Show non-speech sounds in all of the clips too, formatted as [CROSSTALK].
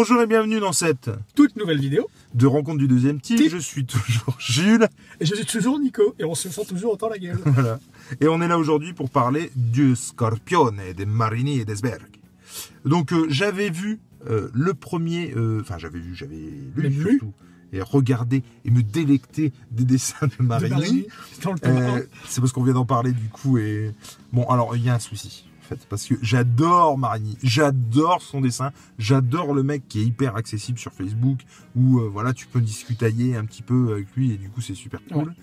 Bonjour et bienvenue dans cette toute nouvelle vidéo de rencontre du deuxième type. Type. Je suis toujours [LAUGHS] Jules. et je suis toujours Nico et on se sent toujours autant la gueule. [LAUGHS] Voilà. Et on est là aujourd'hui pour parler du Scorpione, des Marini et des Sberg. Donc euh, j'avais vu euh, le premier, euh, enfin j'avais vu, j'avais lu surtout, et regardé et me délecté des dessins de tome Euh, c'est parce qu'on vient d'en parler du coup et bon alors il y a un souci en fait parce que j'adore Marini, j'adore son dessin, j'adore le mec qui est hyper accessible sur Facebook où euh, voilà tu peux discutailler un petit peu avec lui et du coup c'est super cool.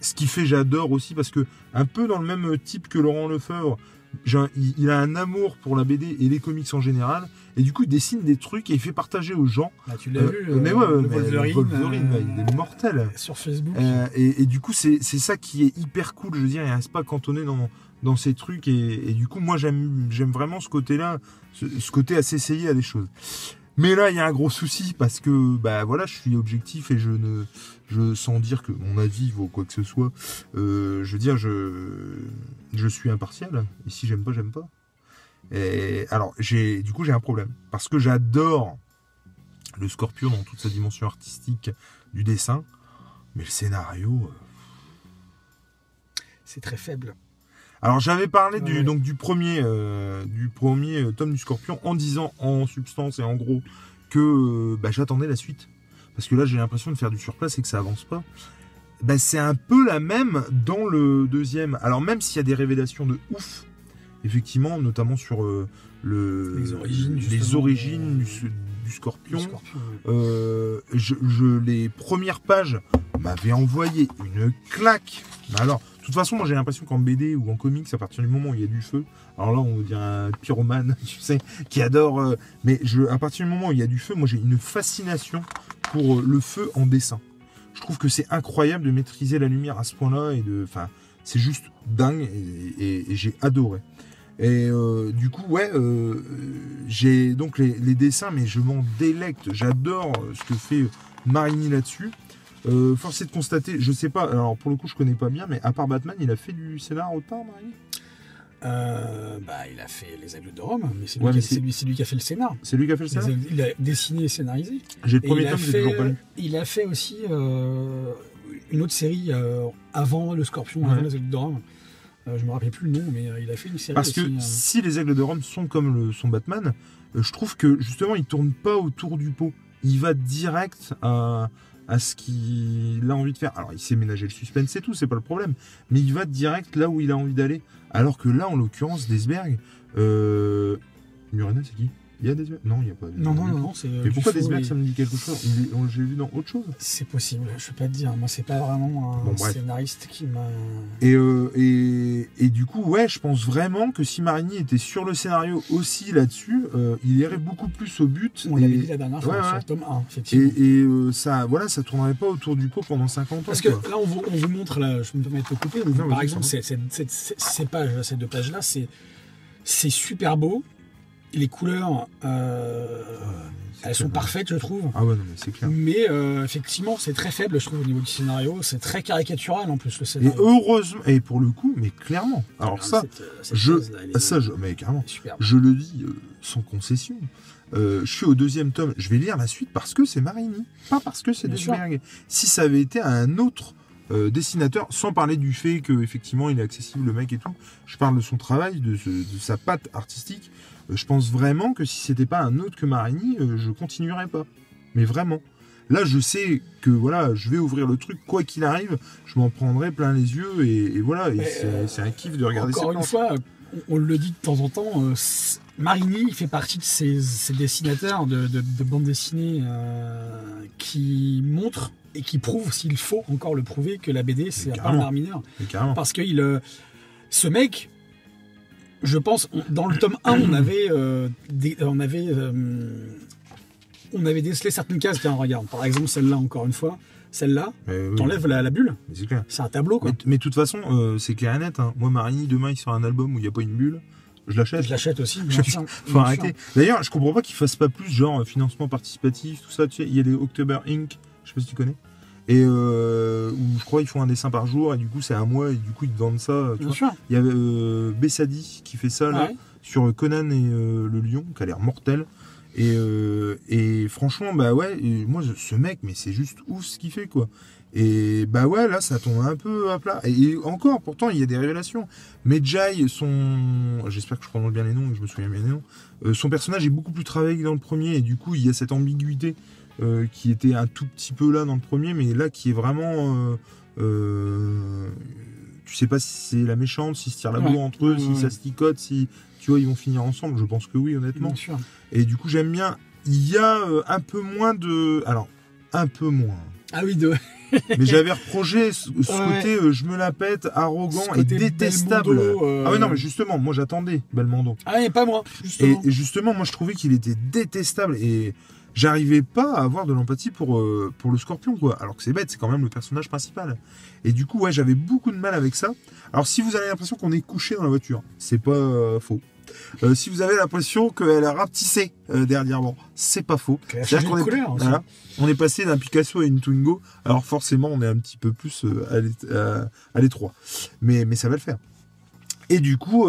Ce qui fait j'adore aussi parce que un peu dans le même type que Laurent Lefebvre, un- il, il a un amour pour la BD et les comics en général et du coup il dessine des trucs et il fait partager aux gens. Bah, tu l'as Euh, vu, mais euh, ouais, le mais Wolverine, Wolverine, euh, il est mortel. sur Facebook. Euh, et, et du coup, c'est c'est ça qui est hyper cool. Je veux dire, il reste pas cantonné dans, dans ces trucs. Et, et du coup, moi, j'aime j'aime vraiment ce côté-là, ce, ce côté à s'essayer à des choses. Mais là, il y a un gros souci parce que, bah voilà, je suis objectif et je ne, je sans dire que mon avis vaut quoi que ce soit. euh, je veux dire, je, je suis impartial. Et si j'aime pas, j'aime pas. Et alors, j'ai, du coup, j'ai un problème parce que j'adore le Scorpion dans toute sa dimension artistique du dessin. Mais le scénario. euh, C'est très faible. Alors j'avais parlé du, Ouais. donc, du premier, euh, du premier euh, tome du Scorpion en disant en substance et en gros que euh, bah, j'attendais la suite. Parce que là j'ai l'impression de faire du surplace et que ça avance pas. Bah, c'est un peu la même dans le deuxième. Alors même s'il y a des révélations de ouf, effectivement, notamment sur euh, le, Les origines, les du, du Scorpion. Euh, je, je- les premières pages m'avaient envoyé une claque. Mais alors, de toute façon, moi j'ai l'impression qu'en BD ou en comics, à partir du moment où il y a du feu, alors là on dirait un pyromane, [LAUGHS] tu sais, qui adore. euh, mais je, à partir du moment où il y a du feu, moi j'ai une fascination pour le feu en dessin. Je trouve que c'est incroyable de maîtriser la lumière à ce point-là et de, enfin, c'est juste dingue et, et- et j'ai adoré. Et euh, du coup, ouais, euh, j'ai donc les, les dessins, mais je m'en délecte. J'adore ce que fait Marini là-dessus. Euh, force est de constater, je sais pas, alors pour le coup, je connais pas bien, mais à part Batman, il a fait du scénar autre part, Marini? Euh, bah, il a fait Les Aigles de Rome, mais c'est lui, Ouais, qui- lui, lui a fait le scénar. C'est lui qui a fait le scénar? Il a dessiné et scénarisé. J'ai le premier tome, j'ai toujours pas lu. il a fait aussi euh, une autre série euh, avant Le Scorpion, Ouais. avant Les Aigles de Rome. Euh, je me rappelle plus le nom, mais euh, il a fait une série Parce que aussi, euh, si les aigles de Rome sont comme le, son Batman, euh, je trouve que justement il tourne pas autour du pot. Il va direct à, à ce qu'il a envie de faire. Alors il sait ménager le suspense et tout, c'est pas le problème. Mais il va direct là où il a envie d'aller. Alors que là, en l'occurrence, Desberg. Murena, c'est qui? Il y a Desberg Non, il n'y a pas. Non, non, non, non, c'est. Mais du pourquoi Desberg, et- ça me dit quelque chose J'ai vu dans autre chose. C'est possible, je peux pas te dire. Moi, c'est pas vraiment un Bon, scénariste qui m'a. Et, euh, et, et du coup, ouais, je pense vraiment que si Marini était sur le scénario aussi là-dessus, euh, il irait beaucoup plus au but. On et, l'avait dit la dernière fois Ouais, sur ouais. tome 1, et, effectivement. et, euh, ça, voilà, ça tournerait pas autour du pot pendant 50 ans. Parce que quoi. là, on vous, on vous montre, là, je me permets de te couper, Non, par exemple, ces, pages, ces deux pages-là, c'est c'est super beau. Les couleurs, euh, elles sont parfaites, je trouve. Ah ouais, non, mais c'est clair. Mais euh, effectivement, c'est très faible, je trouve, au niveau du scénario. C'est très caricatural en plus, le Et scénario. heureusement, et pour le coup, mais clairement. Alors Ah, ça, cette- cette je, est- ça, je, mais carrément, je le dis euh, sans concession. Euh, je suis au deuxième tome, je vais lire la suite parce que c'est Marini, pas parce que c'est. Desberg. Si ça avait été un autre euh, dessinateur, sans parler du fait que effectivement il est accessible le mec et tout, je parle de son travail, de, ce- de sa patte artistique. Euh, je pense vraiment que si c'était pas un autre que Marini, euh, je continuerais pas. Mais vraiment. Là, je sais que voilà, je vais ouvrir le truc, quoi qu'il arrive, je m'en prendrai plein les yeux et, et voilà, et c'est euh, un kiff de regarder Encore ces une fois, on, on le dit de temps en temps, euh, Marini il fait partie de ces, ces dessinateurs de, de, de bande dessinée euh, qui montrent et qui prouvent, s'il faut encore le prouver, que la BD, c'est un art mineur. Parce que il, euh, ce mec, je pense, on- dans le tome 1, on avait, euh, des- on avait, euh, on avait décelé certaines cases. Tiens, regarde, par exemple, celle-là, encore une fois, celle-là, oui, t'enlèves la, la bulle, c'est clair. c'est un tableau, quoi. Mais de toute façon, euh, c'est clair et net. hein. Moi, Marini, demain, il sort un album où il n'y a pas une bulle. Je l'achète. Je l'achète aussi, bien Je- sûr. Faut bien arrêter. sûr. D'ailleurs, je comprends pas qu'ils fassent pas plus genre financement participatif, tout ça. Tu sais, il y a les October Inc. Je sais pas si tu connais. Et euh, où je crois ils font un dessin par jour et du coup c'est un mois et du coup ils te vendent ça. tu vois. Il y a euh, Bessadi qui fait ça là, Ouais. sur Conan et euh, le lion, qui a l'air mortel. Et, euh, et franchement, bah ouais, moi, je- ce mec, mais c'est juste ouf ce qu'il fait, quoi. Et bah ouais, là, ça tombe un peu à plat. Et encore, pourtant, il y a des révélations. Medjay, son. J'espère que je prononce bien les noms, que je me souviens bien des noms. Euh, son personnage est beaucoup plus travaillé que dans le premier, et du coup, il y a cette ambiguïté euh, qui était un tout petit peu là dans le premier, mais là, qui est vraiment. euh, tu sais pas si c'est la méchante, si se tire la Ouais. bourre entre eux, Ouais, si ouais. ça se ticote, si. Tu vois, ils vont finir ensemble. Je pense que oui, honnêtement. Bien sûr. Et du coup, j'aime bien. Il y a un peu moins de. Alors, un peu moins. Ah oui, de. [LAUGHS] Mais j'avais reproché ce, ce Ouais. côté euh, je me la pète, arrogant et détestable. Belmondo, euh, Ah oui, non, mais justement, moi j'attendais Belmondo. Ah, et pas moi, Et, justement. et justement, moi je trouvais qu'il était détestable et j'arrivais pas à avoir de l'empathie pour, euh, pour le scorpion, quoi. Alors que c'est bête, c'est quand même le personnage principal. Et du coup, ouais, j'avais beaucoup de mal avec ça. Alors si vous avez l'impression qu'on est couché dans la voiture, c'est pas faux. Euh, si vous avez l'impression qu'elle a rapetissé euh, dernièrement, c'est pas faux. C'est-à-dire qu'on est, couleur voilà, on est passé d'un Picasso à une Twingo, alors forcément on est un petit peu plus euh, à l'ét- à- à l'étroit. Mais, mais ça va le faire. Et du coup,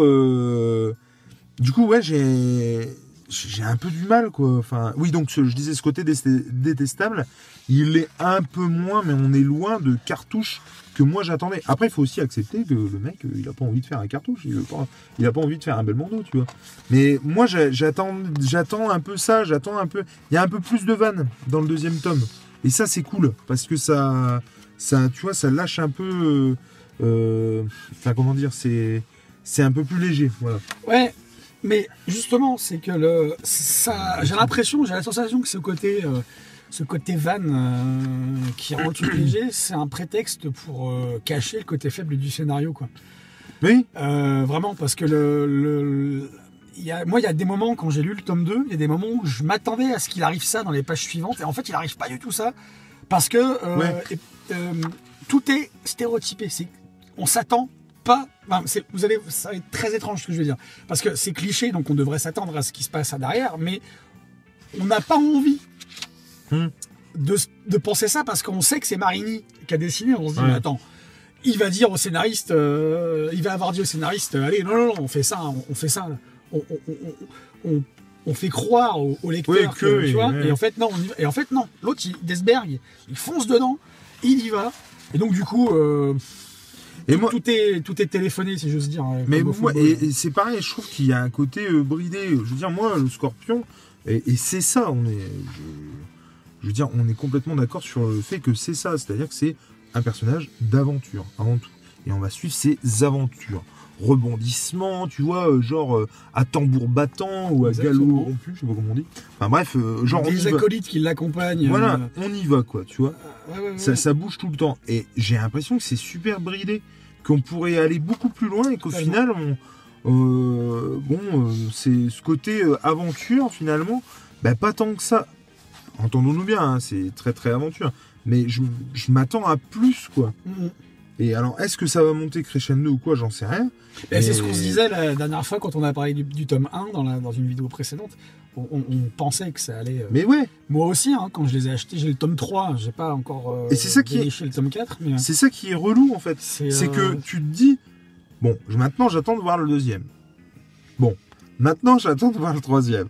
du coup ouais, j'ai j'ai un peu du mal quoi. Enfin, oui, donc je disais ce côté dé- détestable, il est un peu moins, mais on est loin de cartouche que moi j'attendais. Après, il faut aussi accepter que le mec, euh, il a pas envie de faire un cartouche, il, veut pas, pas envie de faire un Belmondo, tu vois. Mais moi, j'attends, j'attends un peu ça, j'attends un peu. Il y a un peu plus de vannes dans le deuxième tome, et ça c'est cool parce que ça, ça, tu vois, ça lâche un peu. euh, euh, Enfin, comment dire, c'est, c'est un peu plus léger, voilà. Ouais, mais justement, c'est que le, ça, j'ai l'impression, j'ai la sensation que ce côté, euh, ce côté van euh, qui rend truc léger, c'est un prétexte pour euh, cacher le côté faible du scénario, quoi. Oui, vraiment, parce que le, le- y a, moi, il y a des moments quand j'ai lu le tome 2, il y a des moments où je m'attendais à ce qu'il arrive ça dans les pages suivantes, et en fait, il arrive pas du tout ça, parce que Ouais. et- tout est stéréotypé. C'est, on s'attend pas. enfin, vous allez, ça va être très étrange ce que je veux dire, parce que c'est cliché, donc on devrait s'attendre à ce qui se passe à derrière, mais on n'a pas envie. Hmm. De, de penser ça parce qu'on sait que c'est Marini qui a dessiné. On se dit, Ouais. mais attends, il va dire au scénariste, euh, il va avoir dit au scénariste, allez, non, non, non, on fait ça, on, on fait ça, on, on- fait croire au, au lecteur Oui, que, que, tu vois, et en fait non, on y va. et en fait non, l'autre, il, Desberg, il fonce dedans, il y va, et donc du coup, euh, et moi, tout est tout est téléphoné, si j'ose dire. euh, Mais moi, football. et, et c'est pareil, je trouve qu'il y a un côté euh, bridé. Je veux dire, moi, le scorpion, et, et c'est ça, on est. Je, je veux dire, on est complètement d'accord sur le fait que c'est ça. C'est-à-dire que c'est un personnage d'aventure, avant tout. Et on va suivre ses aventures. Rebondissements, tu vois, euh, genre euh, à tambour battant ou à galop rompu, je sais pas comment on dit. Enfin bref, euh, genre des acolytes qui l'accompagnent. Voilà, on y va, quoi, tu vois. ouais, ouais, ouais. Ça, ça bouge tout le temps. Et j'ai l'impression que c'est super bridé, qu'on pourrait aller beaucoup plus loin et qu'au final, on, euh, bon, c'est ce côté aventure finalement, bah, pas tant que ça. Entendons-nous bien, hein, c'est très très aventure. Mais je, je m'attends à plus, quoi. Mhm. Et alors, est-ce que ça va monter crescendo ou quoi J'en sais rien. Et C'est ce qu'on se disait la dernière fois quand on a parlé du, du tome 1 dans, la, dans une vidéo précédente. On, on- on pensait que ça allait. euh, Mais ouais, Moi aussi, hein, quand je les ai achetés, j'ai le tome 3, j'ai pas encore euh, Et c'est ça qui est- le tome 4. Mais, euh, c'est ça qui est relou en fait. c'est euh, que tu te dis, bon, maintenant j'attends de voir le deuxième. Bon, maintenant j'attends de voir le troisième.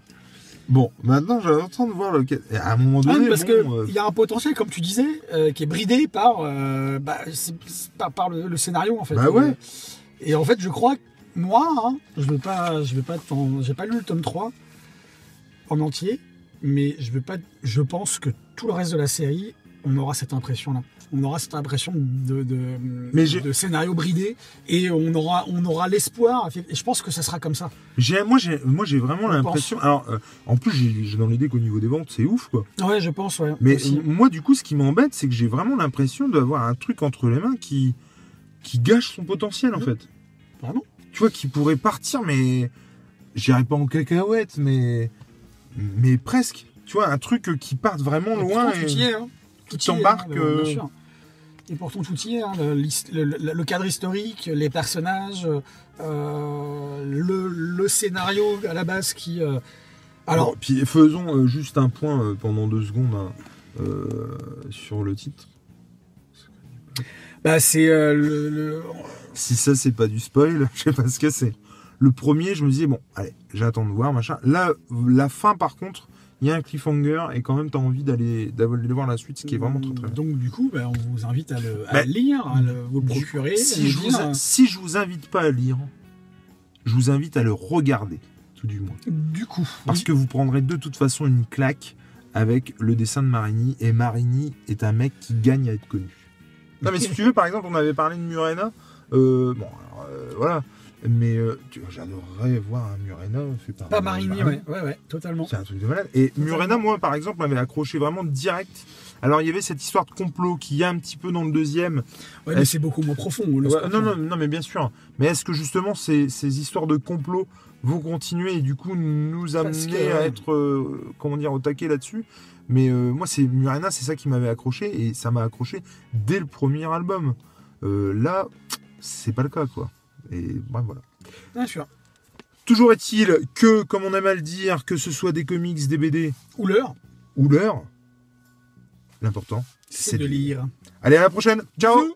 Bon, maintenant j'attends de voir le quat- Et à un moment ah, donné, parce bon, que euh, il y a un potentiel, comme tu disais, euh, qui est bridé par, euh, bah, par, par le, le scénario en fait. Bah ouais. Et en fait, je crois que moi, hein, je vais pas, je vais pas, j'ai pas lu le tome 3 en entier, mais je veux pas, je pense que tout le reste de la série, on aura cette impression-là. On aura cette impression de, de, Mais j'ai- de scénario bridé et on aura, on aura l'espoir. Et je pense que ça sera comme ça. j'ai, moi j'ai, moi j'ai vraiment On l'impression. Alors, euh, en plus j'ai, dans l'idée qu'au niveau des ventes c'est ouf quoi. Ouais, je pense, ouais. Mais aussi. moi du coup, ce qui m'embête, c'est que j'ai vraiment l'impression d'avoir un truc entre les mains qui, qui gâche son potentiel en Mhm. fait. Vraiment tu vois, qui pourrait partir, mais j'irai pas en cacahuète, mais mais presque. Tu vois, un truc qui parte vraiment loin. et- hein. Qui Tout y est, t'embarque, hein, euh, bien sûr. Et pourtant, tout y est. hein, le, cadre historique, les personnages, euh, le, le scénario à la base qui. euh, alors, Bon, puis faisons euh, juste un point euh, pendant deux secondes hein, euh, sur le titre. bah, c'est euh, le, le- Si ça c'est pas du spoil, [LAUGHS] je sais pas ce que c'est. Le premier, je me disais bon, allez, j'attends de voir machin. Là, la fin par contre, il y a un cliffhanger et quand même tu as envie d'aller d'aller voir la suite, ce qui est vraiment très très bien. Donc du coup, bah, on vous invite à le, à Bah, lire, à le- vous le procurer. Si je, vous, lire. si je vous invite pas à lire, je vous invite à le regarder, tout du moins. Du coup, Parce oui. que vous prendrez de toute façon une claque avec le dessin de Marini. Et Marini est un mec qui gagne à être connu. Non, mais si tu veux, par exemple, on avait parlé de Murena. euh, bon, alors, euh, voilà. Mais euh, j'adorerais voir un Murena fait par. pas Marini, ouais, ouais, ouais, totalement. C'est un truc de malade. Et Murena, moi, par exemple, m'avait accroché vraiment direct. Alors, il y avait cette histoire de complot qui y a un petit peu dans le deuxième. Ouais, mais c'est beaucoup moins profond. Ouais, Scorpion. non, non, non, mais bien sûr. Mais est-ce que justement ces, ces histoires de complot vont continuer et du coup nous amener que- à être, euh, comment dire, au taquet là-dessus? Mais euh, moi, c'est Murena, c'est ça qui m'avait accroché et ça m'a accroché dès le premier album. Euh, là, c'est pas le cas, quoi. Et bref, voilà. Bien sûr. Toujours est-il que, comme on aime à le dire, que ce soit des comics, des BD Ou l'heure, ou l'heure, l'important, c'est de lire. Allez, à la prochaine. Ciao Bisous.